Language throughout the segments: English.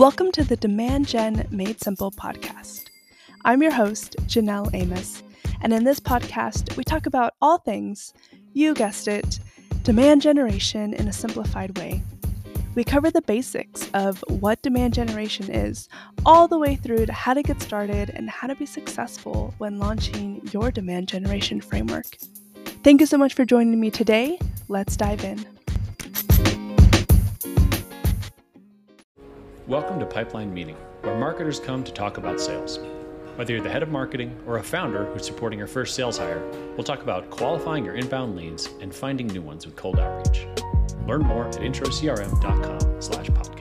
Welcome to the Demand Gen Made Simple podcast. I'm your host, Janelle Amos, and in this podcast, we talk about all things, you guessed it, demand generation in a simplified way. We cover the basics of what demand generation is, all the way through to how to get started and how to be successful when launching your demand generation framework. Thank you so much for joining me today. Let's dive in. Welcome to Pipeline Meeting, where marketers come to talk about sales. Whether you're the head of marketing or a founder who's supporting your first sales hire, we'll talk about qualifying your inbound leads and finding new ones with cold outreach. Learn more at introcrm.com slash podcast.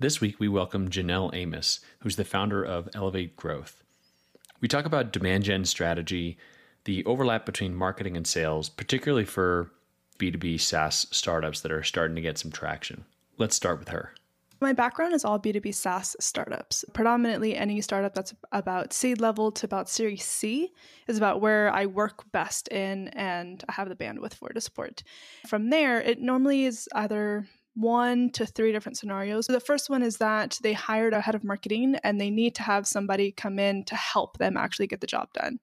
This week, we welcome Janelle Amos, who's the founder of Elevate Growth. We talk about demand gen strategy, the overlap between marketing and sales, particularly for B2B SaaS startups that are starting to get some traction. Let's start with her. My background is all B2B SaaS startups. Predominantly, any startup that's about seed level to about Series C is about where I work best in and I have the bandwidth for to support. From there, it normally is either one to three different scenarios. The first one is that they hired a head of marketing and they need to have somebody come in to help them actually get the job done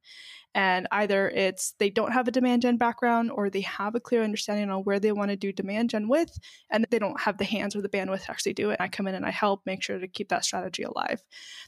and either it's they don't have a demand gen background or they have a clear understanding on where they want to do demand gen with and they don't have the hands or the bandwidth to actually do it. I come in and i help make sure to keep that strategy alive.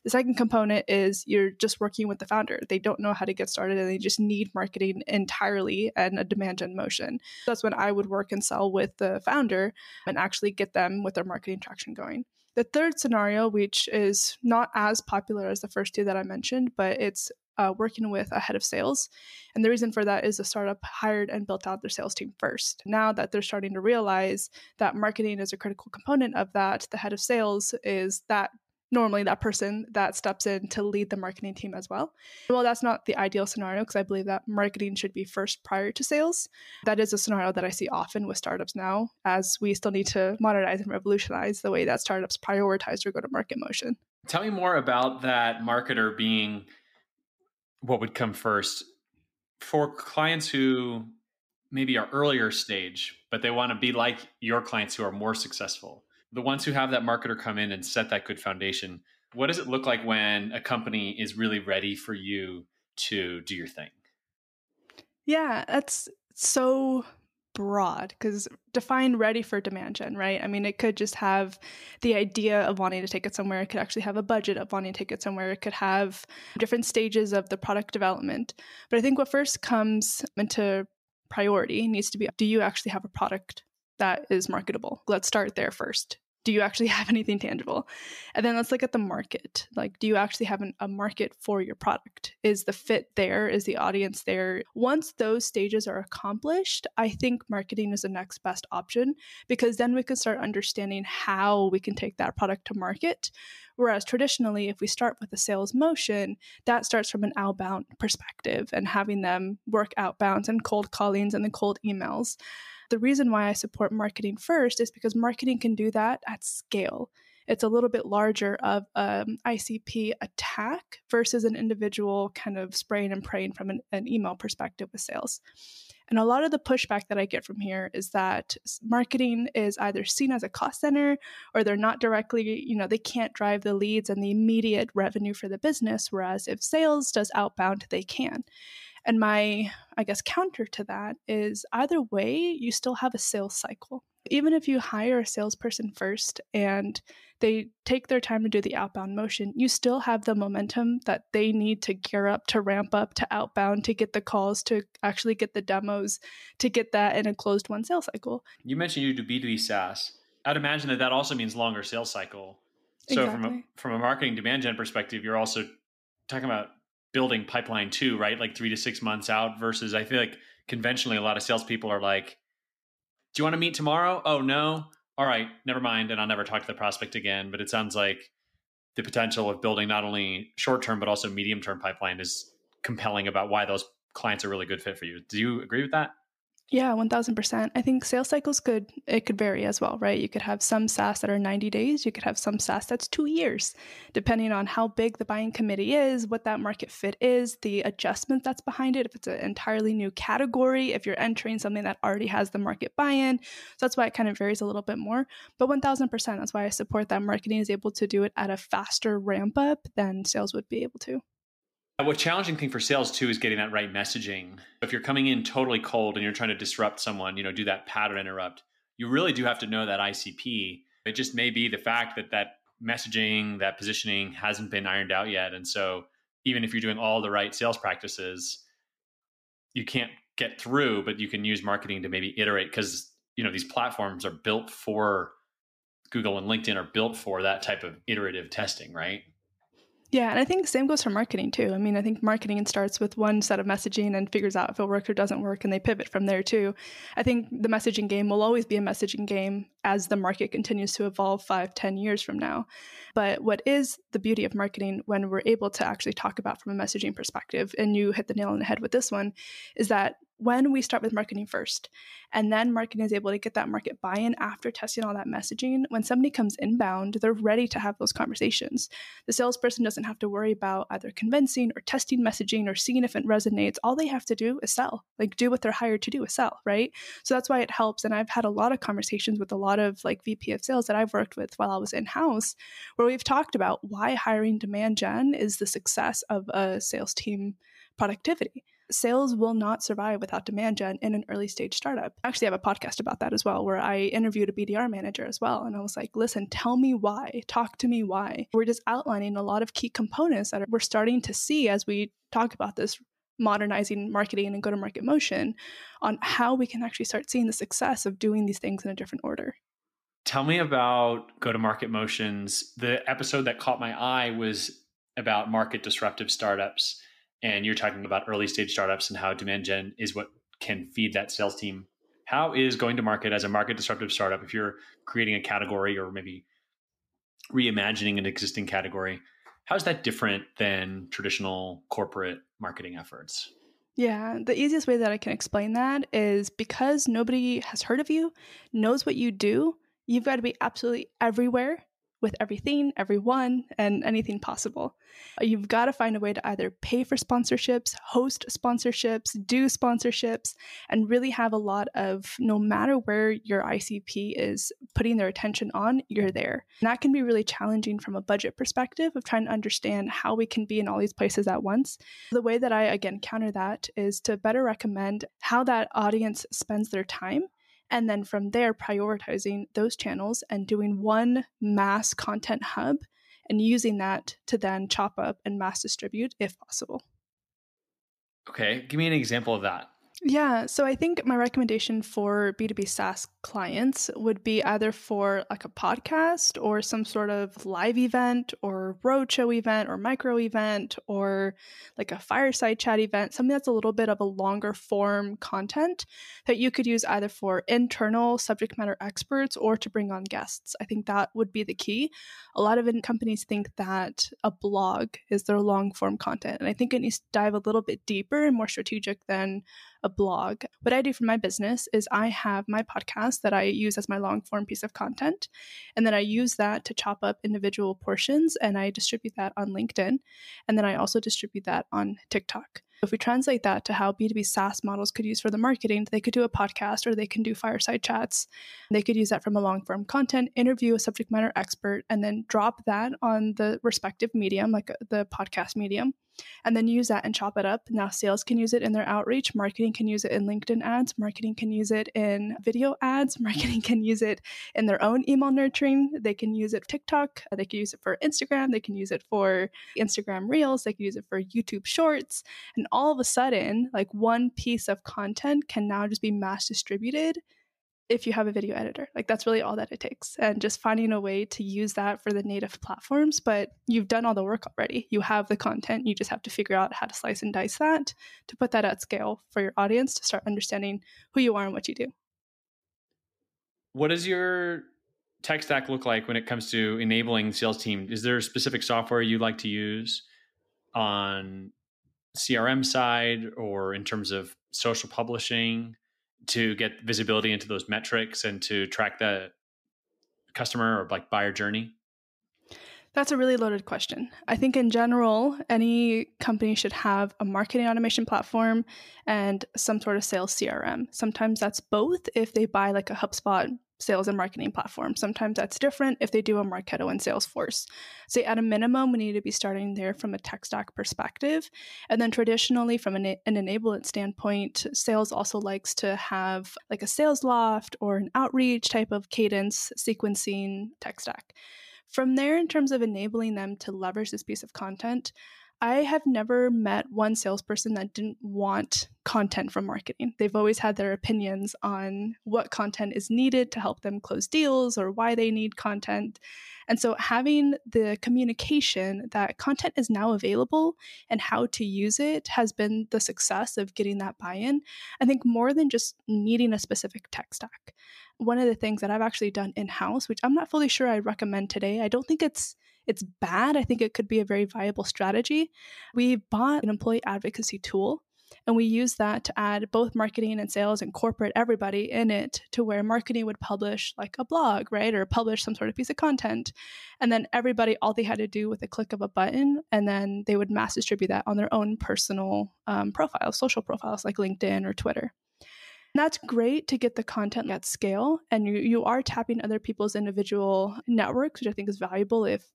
The second component is you're just working with the founder. They don't know how to get started and they just need marketing entirely and a demand gen motion. That's when i would work and sell with the founder and actually get them with their marketing traction going. The third scenario, which is not as popular as the first two that I mentioned, but it's uh, working with a head of sales. And the reason for that is the startup hired and built out their sales team first. Now that they're starting to realize that marketing is a critical component of that, the head of sales is that normally that person that steps in to lead the marketing team as well. Well, that's not the ideal scenario because I believe that marketing should be first prior to sales. That is a scenario that I see often with startups now, as we still need to modernize and revolutionize the way that startups prioritize their go to market motion. Tell me more about that marketer being what would come first for clients who maybe are earlier stage, but they want to be like your clients who are more successful the ones who have that marketer come in and set that good foundation, what does it look like when a company is really ready for you to do your thing? Yeah, that's so broad because define ready for demand gen, right? I mean, it could just have the idea of wanting to take it somewhere. It could actually have a budget of wanting to take it somewhere. It could have different stages of the product development. But I think what first comes into priority needs to be do you actually have a product that is marketable. Let's start there first. Do you actually have anything tangible? And then let's look at the market. Like, do you actually have an, a market for your product? Is the fit there? Is the audience there? Once those stages are accomplished, I think marketing is the next best option because then we can start understanding how we can take that product to market. Whereas traditionally, if we start with a sales motion, that starts from an outbound perspective and having them work outbounds and cold callings and the cold emails. The reason why I support marketing first is because marketing can do that at scale. It's a little bit larger of um, an ICP attack versus an individual kind of spraying and praying from an, an email perspective with sales. And a lot of the pushback that I get from here is that marketing is either seen as a cost center or they're not directly, you know, they can't drive the leads and the immediate revenue for the business. Whereas if sales does outbound, they can. And my, I guess, counter to that is either way, you still have a sales cycle. Even if you hire a salesperson first and they take their time to do the outbound motion, you still have the momentum that they need to gear up, to ramp up, to outbound, to get the calls, to actually get the demos, to get that in a closed won sales cycle. You mentioned you do B2B SaaS. I'd imagine that that also means longer sales cycle. So exactly. from a, from a marketing demand gen perspective, you're also talking about building pipeline too, right? Like three to six months out versus I feel like conventionally a lot of salespeople are like, Do you want to meet tomorrow? Oh no. All right, never mind. And I'll never talk to the prospect again. But it sounds like the potential of building not only short term but also medium term pipeline is compelling about why those clients are really good fit for you. Do you agree with that? Yeah, 1000%. I think sales cycles could it could vary as well, right? You could have some SaaS that are 90 days, you could have some SaaS that's 2 years, depending on how big the buying committee is, what that market fit is, the adjustment that's behind it, if it's an entirely new category, if you're entering something that already has the market buy-in. So that's why it kind of varies a little bit more. But 1000%, that's why I support that marketing is able to do it at a faster ramp up than sales would be able to. Uh, what challenging thing for sales too is getting that right messaging. If you're coming in totally cold and you're trying to disrupt someone, you know, do that pattern interrupt, you really do have to know that ICP. It just may be the fact that that messaging, that positioning hasn't been ironed out yet. And so even if you're doing all the right sales practices, you can't get through, but you can use marketing to maybe iterate because, you know, these platforms are built for Google and LinkedIn are built for that type of iterative testing, right? Yeah, and I think the same goes for marketing too. I mean, I think marketing starts with one set of messaging and figures out if it works or doesn't work, and they pivot from there too. I think the messaging game will always be a messaging game as the market continues to evolve five, ten years from now. But what is the beauty of marketing when we're able to actually talk about from a messaging perspective, and you hit the nail on the head with this one, is that when we start with marketing first and then marketing is able to get that market buy-in after testing all that messaging when somebody comes inbound they're ready to have those conversations. The salesperson doesn't have to worry about either convincing or testing messaging or seeing if it resonates. All they have to do is sell like do what they're hired to do is sell right? So that's why it helps and i've had a lot of conversations with a lot of like vp of sales that i've worked with while i was in house where we've talked about why hiring demand gen is the success of a sales team productivity sales will not survive without demand gen in an early stage startup. I actually have a podcast about that as well, where I interviewed a BDR manager as well. And I was like, listen, tell me why, talk to me why. We're just outlining a lot of key components that we're starting to see as we talk about this modernizing marketing and go to market motion on how we can actually start seeing the success of doing these things in a different order. Tell me about go to market motions. The episode that caught my eye was about market disruptive startups and you're talking about early stage startups and how demand gen is what can feed that sales team. How is going to market as a market disruptive startup if you're creating a category or maybe reimagining an existing category how is that different than traditional corporate marketing efforts? Yeah, the easiest way that I can explain that is because nobody has heard of you, knows what you do, you've got to be absolutely everywhere with everything, everyone, and anything possible. You've got to find a way to either pay for sponsorships, host sponsorships, do sponsorships, and really have a lot of no matter where your ICP is putting their attention on, you're there. And that can be really challenging from a budget perspective of trying to understand how we can be in all these places at once. The way that I, again, counter that is to better recommend how that audience spends their time and then from there prioritizing those channels and doing one mass content hub and using that to then chop up and mass distribute if possible. Okay, give me an example of that. Yeah, so I think my recommendation for B2B SaaS clients would be either for like a podcast or some sort of live event or roadshow event or micro event or like a fireside chat event, something that's a little bit of a longer form content that you could use either for internal subject matter experts or to bring on guests. I think that would be the key. A lot of companies think that a blog is their long form content, and I think it needs to dive a little bit deeper and more strategic than a blog. What I do for my business is I have my podcast that I use as my long form piece of content. And then I use that to chop up individual portions and I distribute that on LinkedIn. And then I also distribute that on TikTok. If we translate that to how B2B SaaS models could use for the marketing, they could do a podcast or they can do fireside chats. They could use that from a long form content, interview a subject matter expert, and then drop that on the respective medium, like uh, the podcast medium and then use that and chop it up. Now, sales can use it in their outreach, marketing can use it in LinkedIn ads, marketing can use it in video ads, marketing can use it in their own email nurturing. They can use it TikTok, they can use it for Instagram, they can use it for Instagram Reels, they can use it for YouTube Shorts. And all of a sudden, like one piece of content can now just be mass distributed if you have a video editor. Like that's really all that it takes. And just finding a way to use that for the native platforms. But you've done all the work already. You have the content. You just have to figure out how to slice and dice that to put that at scale for your audience to start understanding who you are and what you do. What does your tech stack look like when it comes to enabling sales team? Is there a specific software you like to use on CRM side or in terms of social publishing? To get visibility into those metrics and to track the customer or like buyer journey? That's a really loaded question. I think in general, any company should have a marketing automation platform and some sort of sales CRM. Sometimes that's both if they buy like a HubSpot sales and marketing platform. Sometimes that's different if they do a Marketo and Salesforce. So at a minimum, we need to be starting there from a tech stack perspective. And then traditionally, from an, an enablement standpoint, sales also likes to have like a Salesloft or an outreach type of cadence sequencing tech stack. From there, in terms of enabling them to leverage this piece of content, I have never met one salesperson that didn't want content from marketing. They've always had their opinions on what content is needed to help them close deals or why they need content. And so having the communication that content is now available and how to use it has been the success of getting that buy in. I think more than just needing a specific tech stack. One of the things that I've actually done in house, which I'm not fully sure I recommend today, I don't think it's it's bad. I think it could be a very viable strategy. We bought an employee advocacy tool and we use that to add both marketing and sales and corporate everybody in it to where marketing would publish like a blog, right? Or publish some sort of piece of content. And then everybody, all they had to do with a click of a button, and then they would mass distribute that on their own personal um, profiles, social profiles like LinkedIn or Twitter. And that's great to get the content at scale. And you, you are tapping other people's individual networks, which I think is valuable if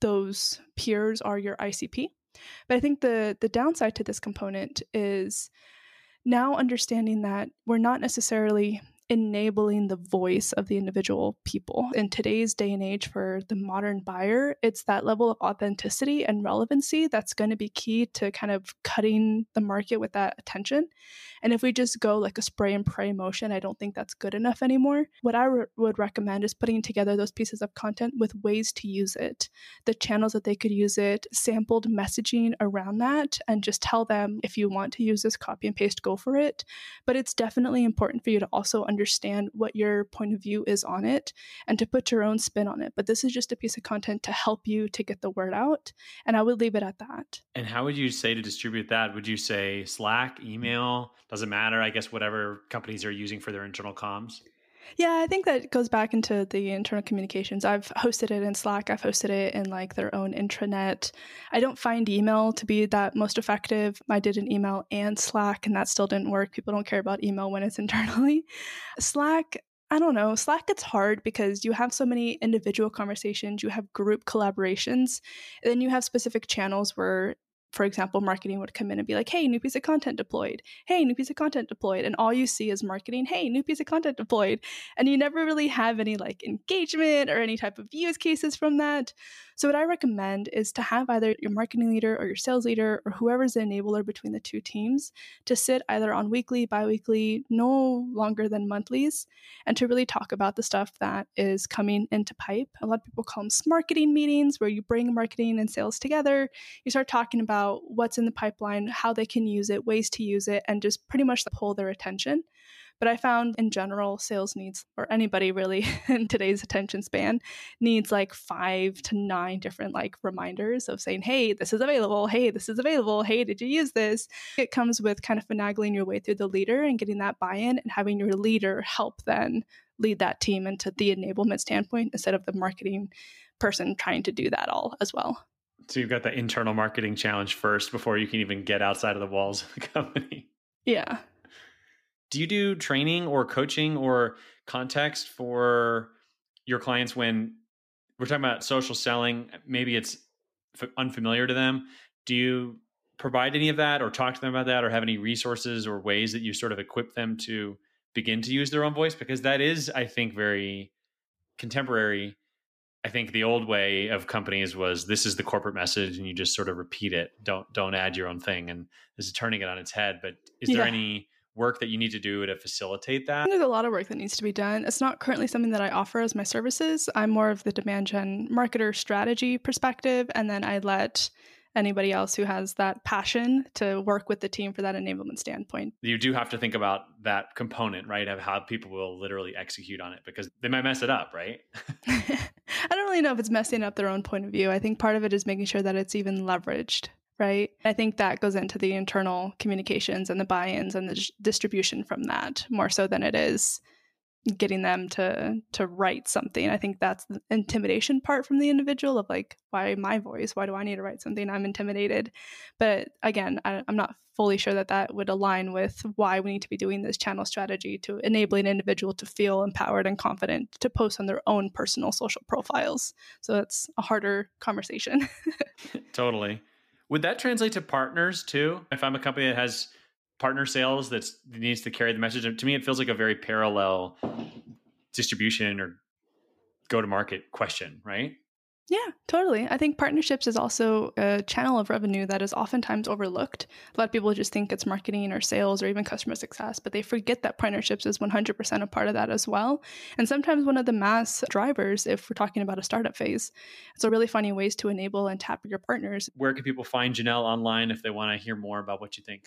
those peers are your ICP. But I think the the downside to this component is now understanding that we're not necessarily enabling the voice of the individual people. In today's day and age for the modern buyer, it's that level of authenticity and relevancy that's going to be key to kind of cutting the market with that attention. And if we just go like a spray and pray motion, I don't think that's good enough anymore. What I re- would recommend is putting together those pieces of content with ways to use it, the channels that they could use it, sampled messaging around that, and just tell them if you want to use this copy and paste, go for it. But it's definitely important for you to also understand what your point of view is on it and to put your own spin on it. But this is just a piece of content to help you to get the word out. And I would leave it at that. And how would you say to distribute that? Would you say Slack, email? Doesn't matter? I guess whatever companies are using for their internal comms. Yeah, I think that goes back into the internal communications. I've hosted it in Slack, I've hosted it in like their own intranet. I don't find email to be that most effective. I did an email and Slack, and that still didn't work. People don't care about email when it's internally. Slack, I don't know. Slack gets hard because you have so many individual conversations, you have group collaborations, then you have specific channels where for example, marketing would come in and be like, hey, new piece of content deployed. Hey, new piece of content deployed. And all you see is marketing, hey, new piece of content deployed. And you never really have any like engagement or any type of use cases from that. So, what I recommend is to have either your marketing leader or your sales leader or whoever's the enabler between the two teams to sit either on weekly, bi weekly, no longer than monthlies, and to really talk about the stuff that is coming into pipe. A lot of people call them marketing meetings where you bring marketing and sales together. You start talking about what's in the pipeline, how they can use it, ways to use it, and just pretty much pull their attention. But I found in general, sales needs, or anybody really in today's attention span, needs like five to nine different like reminders of saying, hey, this is available. Hey, this is available. Hey, did you use this? It comes with kind of finagling your way through the leader and getting that buy in and having your leader help then lead that team into the enablement standpoint instead of the marketing person trying to do that all as well. So you've got the internal marketing challenge first before you can even get outside of the walls of the company. Yeah do you do training or coaching or context for your clients when we're talking about social selling maybe it's f- unfamiliar to them. Do you provide any of that or talk to them about that or have any resources or ways that you sort of equip them to begin to use their own voice? Because that is i think very contemporary. I think the old way of companies was this is the corporate message and you just sort of repeat it. Don't don't add your own thing. And this is turning it on its head but is yeah. there any work that you need to do to facilitate that? There's a lot of work that needs to be done. It's not currently something that I offer as my services. I'm more of the demand gen marketer strategy perspective, and then I let anybody else who has that passion to work with the team for that enablement standpoint. You do have to think about that component, right? Of how people will literally execute on it because they might mess it up, right? I don't really know if it's messing up their own point of view. I think part of it is making sure that it's even leveraged right? I think that goes into the internal communications and the buy ins and the distribution from that more so than it is getting them to to write something. I think that's the intimidation part from the individual of like why my voice? Why do i need to write something? I'm intimidated. But again I, i'm not fully sure that that would align with why we need to be doing this channel strategy to enable an individual to feel empowered and confident to post on their own personal social profiles. So it's a harder conversation. Totally would that translate to partners too if i'm a company that has partner sales that needs to carry the message. To me, it feels like a very parallel distribution or go to market question, right? Yeah, totally. I think partnerships is also a channel of revenue that is oftentimes overlooked. A lot of people just think it's marketing or sales or even customer success, but they forget that partnerships is 100% a part of that as well. And sometimes one of the mass drivers, if we're talking about a startup phase. So, really finding ways to enable and tap your partners. Where can people find Janelle online if they want to hear more about what you think?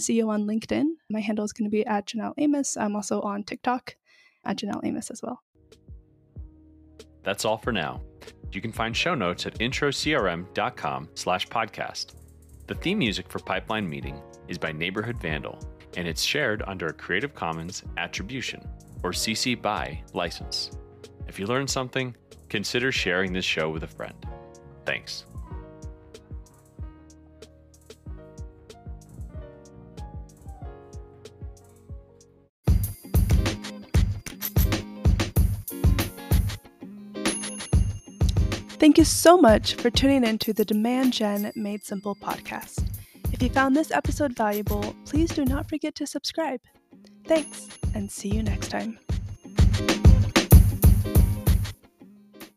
CEO on LinkedIn. My handle is going to be at Janelle Amos. I'm also on TikTok at Janelle Amos as well. That's all for now. You can find show notes at introcrm.com slash podcast. The theme music for Pipeline Meeting is by Neighborhood Vandal, and it's shared under a Creative Commons Attribution, or CC BY license. If you learned something, consider sharing this show with a friend. Thanks. Thank you so much for tuning in to the Demand Gen Made Simple podcast. If you found this episode valuable, please do not forget to subscribe. Thanks, and see you next time.